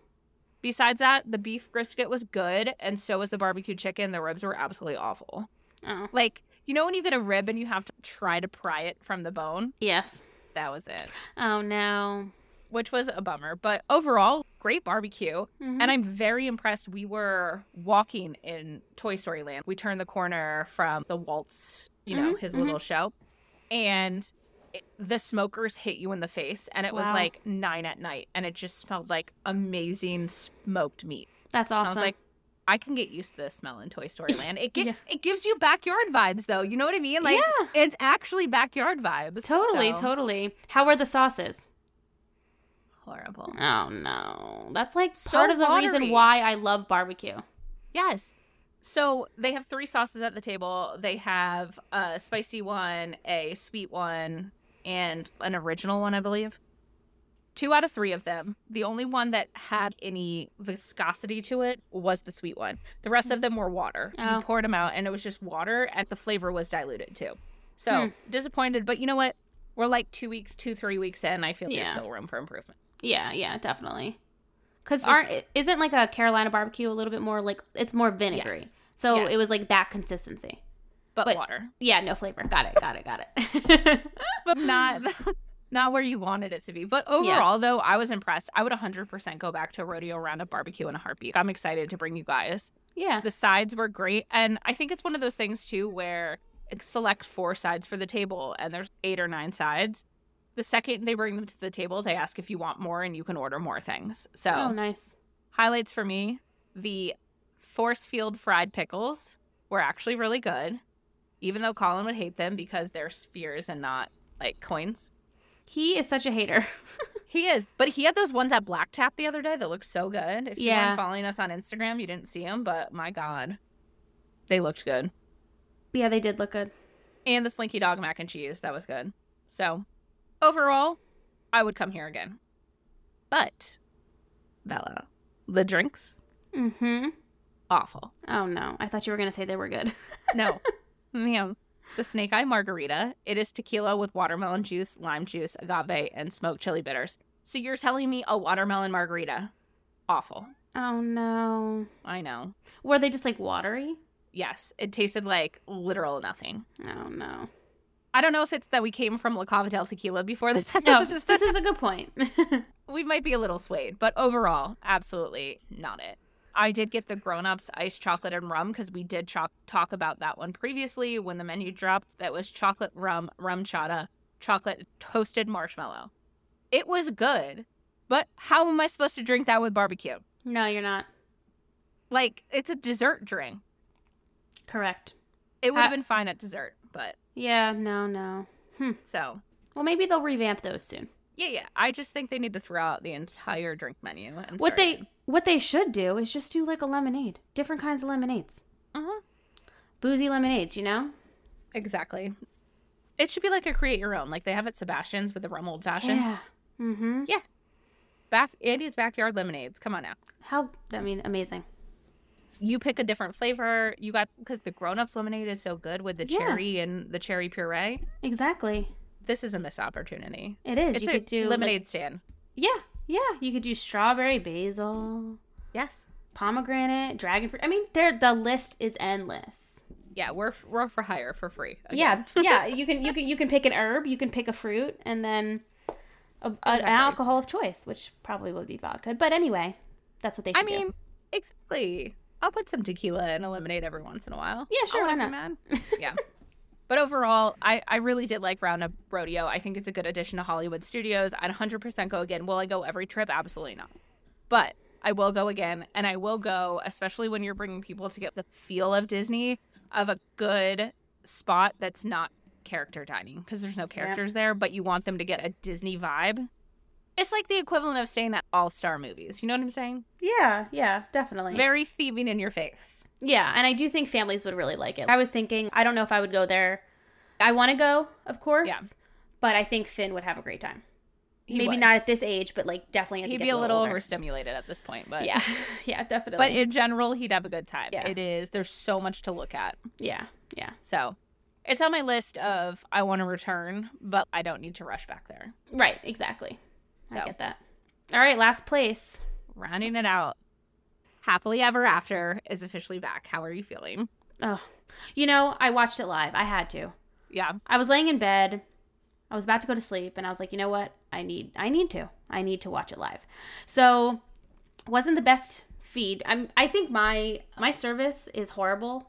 Besides that, the beef brisket was good, and so was the barbecue chicken. The ribs were absolutely awful. Oh. Like, you know when you get a rib and you have to try to pry it from the bone? Yes. That was it. Oh no. Which was a bummer. But overall, great barbecue. Mhm. And I'm very impressed. We were walking in Toy Story Land. We turned the corner from the Waltz, you know, Mhm, his mhm. little show. And it, the smokers hit you in the face. And it was Wow. like nine at night. And it just smelled like amazing smoked meat. That's And awesome. I was like, I can get used to this smell in Toy Story Land. It, gi- Yeah. it gives you backyard vibes, though. You know what I mean? Like, Yeah. it's actually backyard vibes. totally, So- totally. How were the sauces? Horrible. Oh no. That's like So part of the watery. reason why I love barbecue. Yes. So they have three sauces at the table. They have a spicy one, a sweet one, and an original one, I believe. Two out of three of them. The only one that had any viscosity to it was the sweet one. The rest of them were water. Oh. You poured them out, and it was just water, and the flavor was diluted too. So Hmm. disappointed, but you know what? We're like two weeks, two, three weeks in. I feel Yeah. there's still room for improvement. Yeah, yeah, definitely. Because aren't isn't like a Carolina barbecue a little bit more like it's more vinegary. Yes. So Yes. it was like that consistency. But, But- water. Yeah, no flavor. Got it. Got it. Got it. but not not where you wanted it to be. But overall, though, I was impressed. I would 100% go back to a rodeo roundup barbecue in a heartbeat. I'm excited to bring you guys. yeah. The sides were great, and I think it's one of those things too where select four sides for the table, and there's eight or nine sides. The second they bring them to the table, they ask if you want more, and you can order more things. So Oh, nice. highlights for me: the force field fried pickles were actually really good, even though Colin would hate them because they're spheres and not like coins. He is such a hater. He is, but he had those ones at Black Tap the other day that looked so good. If you Yeah. weren't following us on Instagram, you didn't see them, but my God, they looked good. yeah, they did look good. And the Slinky Dog mac and cheese, that was good. So, overall, I would come here again. But, Bella, the drinks, Mm-hmm. awful. Oh no. I thought you were gonna say they were good. No, ma'am. The Snake Eye Margarita, it is tequila with watermelon juice, lime juice, agave, and smoked chili bitters. So you're telling me a watermelon margarita? Awful. Oh no. I know. Were they just like watery? Yes, it tasted like literal nothing. Oh no. I don't know if it's that we came from La Cava del Tequila before this. No, this is a good point. we might be a little swayed, but overall, absolutely not it. I did get the grown ups iced chocolate and rum because we did cho- talk about that one previously when the menu dropped. That was chocolate rum, RumChata, chocolate toasted marshmallow. It was good, but how am I supposed to drink that with barbecue? no, you're not. Like, it's a dessert drink. Correct. It would have been fine at dessert, but Yeah, no, no. so Well, maybe they'll revamp those soon. Yeah, yeah. I just think they need to throw out the entire drink menu. And What they again. what they should do is just do like a lemonade. Different kinds of lemonades. Uh-huh. Boozy lemonades, you know? Exactly. It should be like a create your own, like they have at Sebastian's with the rum old fashioned. Yeah. Mm-hmm. Yeah. Back Andy's backyard lemonades. Come on now. How I mean, amazing. You pick a different flavor. You got because the grown ups lemonade is so good with the Yeah. cherry and the cherry puree. Exactly. This is a missed opportunity. It is. It's you a could do like- lemonade stand. yeah, yeah. You could do strawberry, basil, Yes. pomegranate, dragon fruit. I mean, there the list is endless. Yeah, we're we're for hire for free. Yeah, again. yeah. You can you can you can pick an herb, you can pick a fruit, and then a, a- an alcohol of choice, which probably would be vodka. But anyway, that's what they I mean, do. exactly. I'll put some tequila in a lemonade every once in a while. Yeah, sure, why mad. yeah. But overall, I, I really did like Roundup Rodeo. I think it's a good addition to Hollywood Studios. I'd 100% go again. Will I go every trip? Absolutely not. But I will go again, and I will go, especially when you're bringing people to get the feel of Disney, of a good spot that's not character dining because there's no characters there, but you want them to get a Disney vibe. It's like the equivalent of staying at all star movies. You know what I'm saying? Yeah, yeah, definitely. Very theming in your face. Yeah, and I do think families would really like it. I was thinking, I don't know if I would go there. I want to go, of course, Yeah. but I think Finn would have a great time. He Maybe would. not at this age, but like definitely he He'd gets be a little older. overstimulated at this point, but Yeah, yeah, definitely. But in general, he'd have a good time. Yeah. It is. There's so much to look at. yeah, yeah, So it's on my list of I want to return, but I don't need to rush back there. right, exactly. I get that. All right, last place. Rounding it out. Happily Ever After is officially back. How are you feeling? Oh, you know, I watched it live. I had to. Yeah. I was laying in bed. I was about to go to sleep, and I was like, you know what? I need, I need to, I need to watch it live. So, wasn't the best feed. I'm. I think my my service is horrible.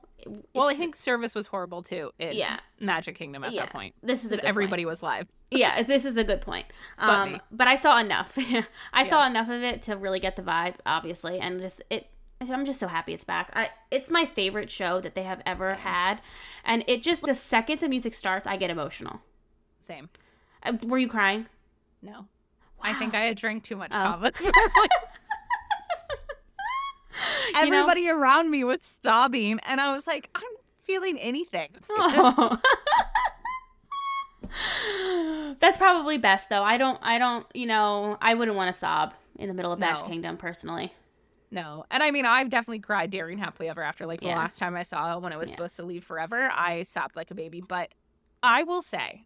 Well, I think service was horrible too in Yeah. Magic Kingdom at Yeah. that point. this is good point. everybody was live. yeah, this is a good point. But Um, but I saw enough. I saw enough of it to really get the vibe, obviously, and just it. I'm just so happy it's back. I, it's my favorite show that they have ever Same. had, and it just the second the music starts, I get emotional. Same. Uh, were you crying? No. I think I had drank too much Oh. cava. You know? Everybody around me was sobbing, and I was like, I'm feeling anything. Oh. That's probably best though. I don't I don't, you know, I wouldn't want to sob in the middle of Magic No. Kingdom personally. No. And I mean, I've definitely cried during Happily Ever After. Like the Yeah. last time I saw it when it was Yeah. supposed to leave forever, I sobbed like a baby. But I will say,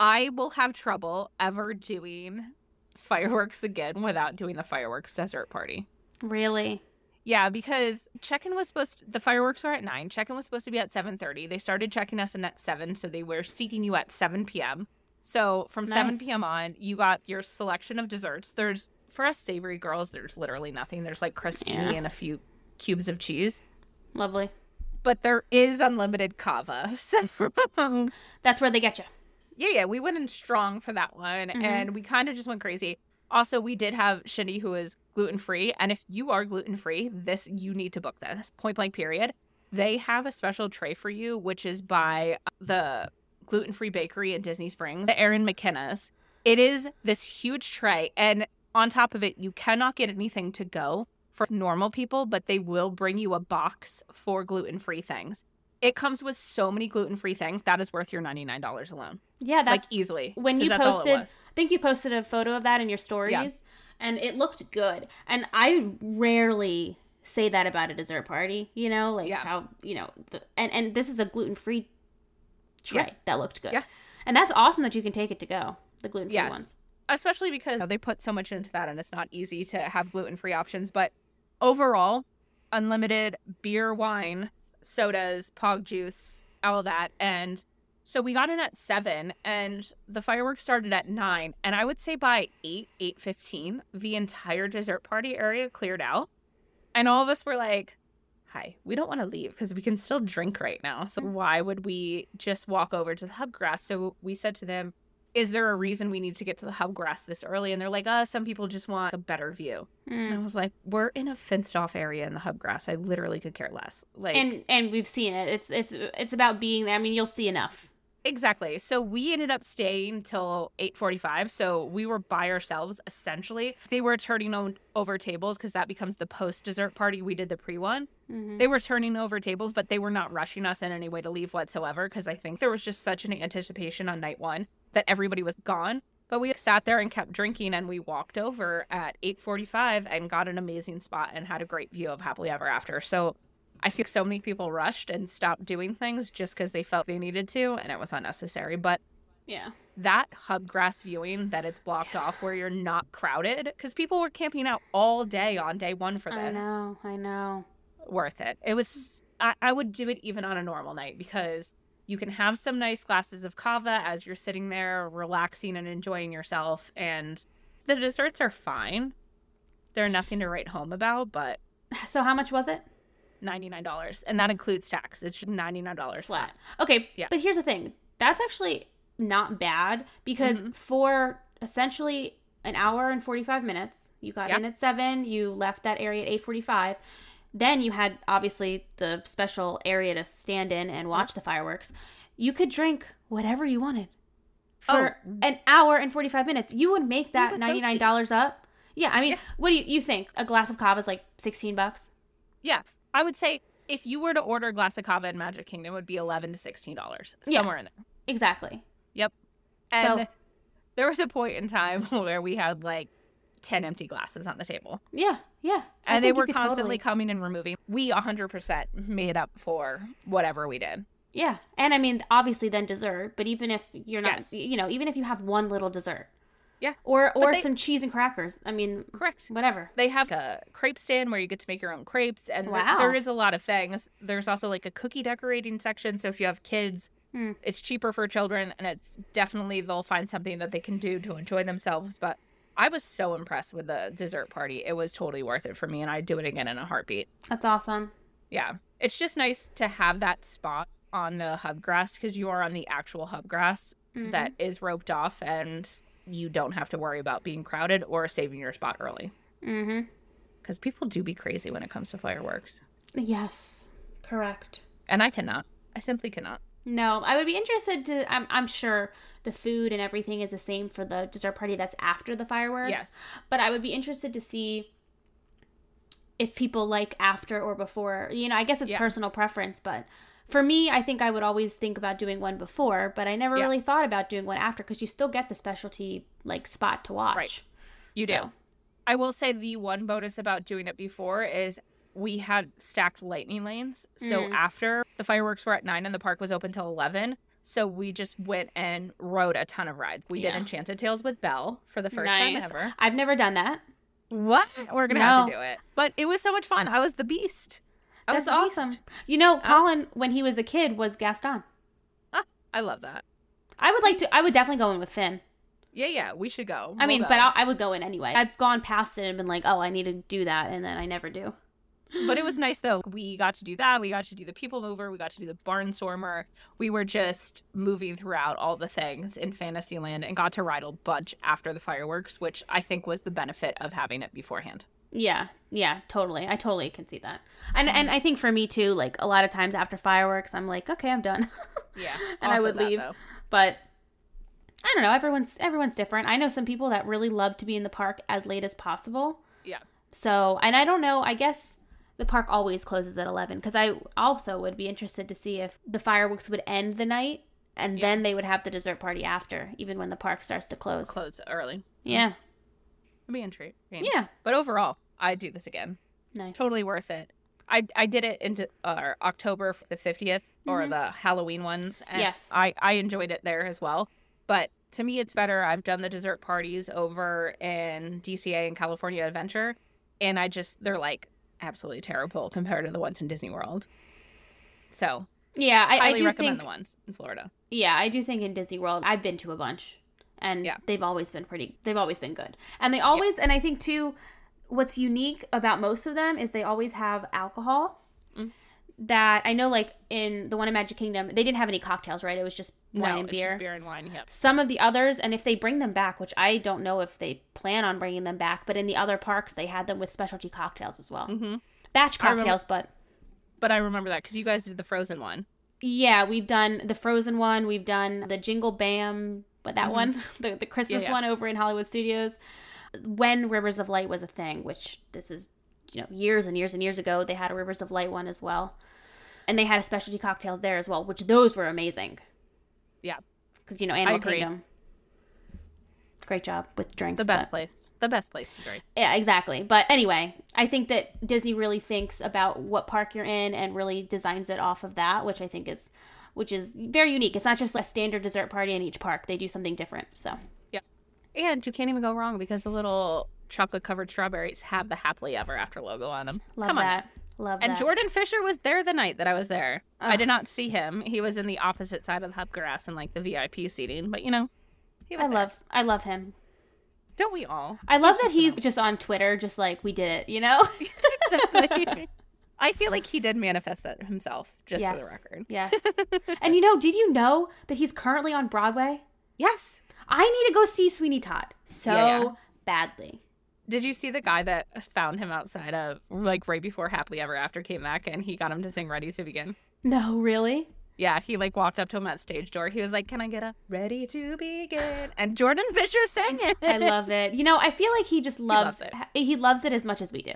I will have trouble ever doing fireworks again without doing the fireworks dessert party. Really? Yeah, because check-in was supposed to, the fireworks are at 9. Check-in was supposed to be at 7:30. They started checking us in at 7, so they were seating you at 7 p.m. So from 7 p.m. on, you got your selection of desserts. There's for us savory girls, there's literally nothing. There's like crostini Yeah. and a few cubes of cheese, Lovely. but there is unlimited cava. So That's where they get you. yeah, yeah, we went in strong for that one, Mhm. and we kind of just went crazy. Also, we did have Shindy who is gluten free, and if you are gluten free, this you need to book this point blank period. They have a special tray for you, which is by the gluten free bakery in Disney Springs, the Erin McKenna's. It is this huge tray, and on top of it, you cannot get anything to go for normal people, but they will bring you a box for gluten free things. It comes with so many gluten free things that is worth your ninety nine dollars alone Yeah, that's like easily. when you that's all it posted. I think you posted a photo of that in your stories and it looked good. And I rarely say that about a dessert party, you know, like Yeah. how, you know, the, and and this is a gluten-free tray Yeah. that looked good. Yeah. And that's awesome that you can take it to go. The gluten-free Yes. ones. especially because they put so much into that and it's not easy to have gluten-free options but overall unlimited beer wine sodas pog juice all that. And so we got in at 7 and the fireworks started at 9 and i would say by 8 8.15 the entire dessert party area cleared out. And all of us were like hi we don't want to leave because we can still drink right now. So why would we just walk over to the hub grass so we said to them is there a reason we need to get to the hub grass this early? And they're like, uh, some people just want a better view. And I Mm. was like, we're in a fenced off area in the hub grass. I literally could care less. Like, And and we've seen it. It's it's it's about being there. I mean, you'll see enough. exactly. So we ended up staying till 8:45. So we were by ourselves essentially. They were turning over tables because that becomes the post dessert party. We did the pre one. Mhm. They were turning over tables, but they were not rushing us in any way to leave whatsoever because I think there was just such an anticipation on night one that everybody was gone. But we sat there and kept drinking, and we walked over at 8:45 and got an amazing spot and had a great view of Happily Ever After. So I think so many people rushed and stopped doing things just because they felt they needed to, and it was unnecessary. But Yeah. that hub grass viewing that it's blocked off where you're not crowded because people were camping out all day on day one for this I know. I know. worth it. It was I, I would do it even on a normal night because you can have some nice glasses of cava as you're sitting there relaxing and enjoying yourself and the desserts are fine. They're nothing to write home about, but So how much was it? $99 and that includes tax. It's $99 flat. Okay, Yeah. but here's the thing. That's actually not bad because Mhm. for essentially an hour and 45 minutes, you got Yep. in at 7, you left that area at 8:45. Then you had obviously the special area to stand in and watch the fireworks. You could drink whatever you wanted. Oh, for Oh. an hour and 45 minutes. You would make that $99 up. Yeah, I mean, Yeah. what do you, you think? A glass of cava is like 16 bucks? Yeah, I would say if you were to order a glass of cava in Magic Kingdom, it would be eleven to sixteen dollars Yeah. somewhere in there. Exactly. Yep. And So- there was a point in time where we had like ten empty glasses on the table, Yeah, yeah. I and they were constantly totally- coming and removing. We hundred percent made up for whatever we did. Yeah, and I mean, obviously, then dessert. But even if you're not, Yes. you know, even if you have one little dessert, Yeah. or or they- some cheese and crackers. I mean, Correct. whatever. They have a crepe stand where you get to make your own crepes, and there- Wow. there is a lot of things. There's also like a cookie decorating section, so if you have kids, Hmm. it's cheaper for children, and it's definitely they'll find something that they can do to enjoy themselves. But I was so impressed with the dessert party; it was totally worth it for me, and I'd do it again in a heartbeat. That's awesome. Yeah, it's just nice to have that spot on the hub grass because you are on the actual hub grass Mhm. that is roped off, and you don't have to worry about being crowded or saving your spot early Mm-hmm. because people do be crazy when it comes to fireworks. Yes, correct. And I cannot. I simply cannot. No, I would be interested to. I'm I'm sure the food and everything is the same for the dessert party that's after the fireworks. Yes. but I would be interested to see if people like after or before. You know, I guess it's Yeah. personal preference, but for me, I think I would always think about doing one before, but I never Yeah. really thought about doing one after because you still get the specialty like spot to watch. Right. You So- do. I will say the one bonus about doing it before is we had stacked lightning lanes. So Mm. after the fireworks were at nine and the park was open till 11. So we just went and rode a ton of rides. We Yeah. did Enchanted Tales with Belle for the first time ever. I've never done that. What? We're going to have to do it. But it was so much fun. I was the beast. I was That's the beast. awesome. You know, Colin, when he was a kid, was Gaston. I love that. I would like to. I would definitely go in with Finn. Yeah, yeah, we should go. I We'll mean, go. but I, I would go in anyway. I've gone past it and been like, oh, I need to do that, and then I never do. But it was nice though. We got to do that. We got to do the people mover. We got to do the barnstormer. We were just moving throughout all the things in Fantasyland and got to ride a bunch after the fireworks, which I think was the benefit of having it beforehand. Yeah, yeah, totally. I totally can see that. And Mm-hmm. and I think for me too, like a lot of times after fireworks, I'm like, okay, I'm done. Yeah, And I would that, leave. though. but I don't know, everyone's everyone's different. I know some people that really love to be in the park as late as possible. Yeah. So, and I don't know, I guess the park always closes at 11 cuz I also would be interested to see if the fireworks would end the night and Yeah. then they would have the dessert party after, even when the park starts to close. Close early. Yeah. It'd be intriguing. Yeah. But overall, I'd do this again. Nice. Totally worth it. I, I did it into uh, October the 50th or Mhm. the Halloween ones. And Yes. I, I enjoyed it there as well. But to me, it's better. I've done the dessert parties over in DCA and California Adventure. And I just, they're like absolutely terrible compared to the ones in Disney World. So Yeah, I, I do recommend think the ones in Florida. Yeah, I do think in Disney World, I've been to a bunch, and Yeah. they've always been pretty. They've always been good, and they always. And I think too, what's unique about most of them is they always have alcohol. Mm. That I know, like in the one in Magic Kingdom, they didn't have any cocktails, right? It was just wine no, and beer. just beer and wine. Yep. Some of the others, and if they bring them back, which I don't know if they plan on bringing them back, but in the other parks, they had them with specialty cocktails as well, hmm batch I remember- cocktails, but But I remember that because you guys did the frozen one. Yeah, we've done the Frozen one. We've done the Jingle Bam, but that Mhm. one, the the Christmas yeah. one over in Hollywood Studios. When Rivers of Light was a thing, which this is you know years and years and years ago, they had a Rivers of Light one as well, and they had a specialty cocktails there as well, which those were amazing. Yeah. because you know Animal. Kingdom. Great job with drinks. The best but- place. The best place to drink. yeah, exactly. But anyway, I think that Disney really thinks about what park you're in and really designs it off of that, which I think is which is very unique. It's not just a standard dessert party in each park. They do something different. So, yeah. And you can't even go wrong because the little chocolate covered strawberries have the happily ever after logo on them. love Come on. Love And that. Jordan Fisher was there the night that I was there. I did not see him. He was in the opposite side of the hub grass in like the VIP seating, but you know, he was I there. love I love him. Don't we all? I love that just he's phenomenal. just on Twitter just like we did it, you know? exactly. I feel like he did manifest that himself, just for the record. yes. and you know, did you know that he's currently on Broadway? Yes. I need to go see Sweeney Todd so Yeah, yeah. badly. Did you see the guy that found him outside of like right before Happily Ever After came back and he got him to sing Ready to Begin? No, really? Yeah, he like walked up to him at stage door. He was like, "Can I get a ready to begin?" And Jordan Fisher sang it. I love it. You know, I feel like he just loves, loves it. He loves it as much as we do.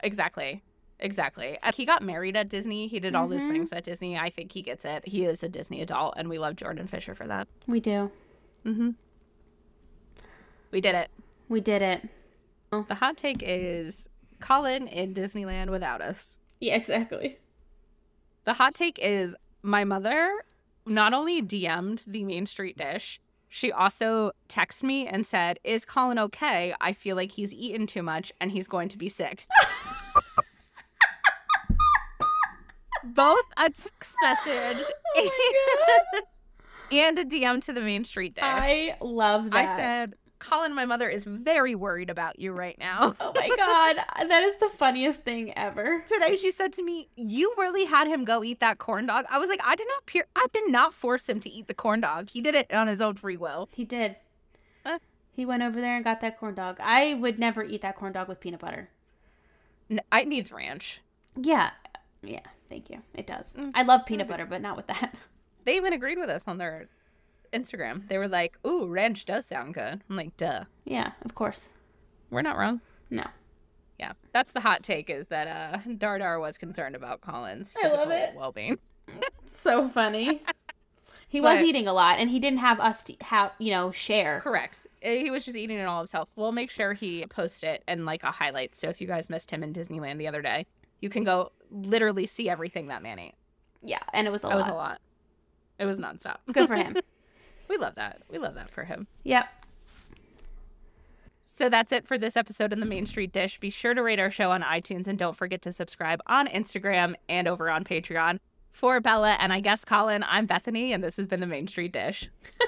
exactly, exactly. Uh, He got married at Disney. He did all those Mhm. things at Disney. I think he gets it. He is a Disney adult, and we love Jordan Fisher for that. We do. Mm-hmm. We did it. We did it. Oh. The hot take is Colin in Disneyland without us. Yeah, exactly. The hot take is my mother not only DM'd the Main Street dish, she also texted me and said, Is Colin okay? I feel like he's eaten too much and he's going to be sick. Both a text oh message and a DM to the Main Street dish. I love that. I said, Colin, my mother is very worried about you right now. Oh my god, that is the funniest thing ever. Today she said to me, "You really had him go eat that corn dog." I was like, "I did not peer- I did not force him to eat the corn dog. He did it on his own free will." He did. Huh? He went over there and got that corn dog. I would never eat that corn dog with peanut butter. N- I needs ranch. Yeah. Yeah, thank you. It does. Mm. I love peanut butter, but not with that. They even agreed with us on their Instagram. They were like, "Ooh, ranch does sound good." I'm like, "Duh, Yeah, of course. we're not wrong." No. Yeah, that's the hot take is that uh Dardar was concerned about Colin's I love physical it. well-being. So funny. He was eating a lot and he didn't have us to have, you know, share. Correct. Uh, He was just eating it all himself. We'll make sure he post it and like a highlight. So if you guys missed him in Disneyland the other day, you can go literally see everything that man ate. Yeah, and it was a That lot. was a lot. It was nonstop. Good for him. we love that. We love that for him. yep. So that's it for this episode in the Main Street Dish. Be sure to rate our show on iTunes and don't forget to subscribe on Instagram and over on Patreon. For Bella and I guess Colin, I'm Bethany, and this has been the Main Street Dish.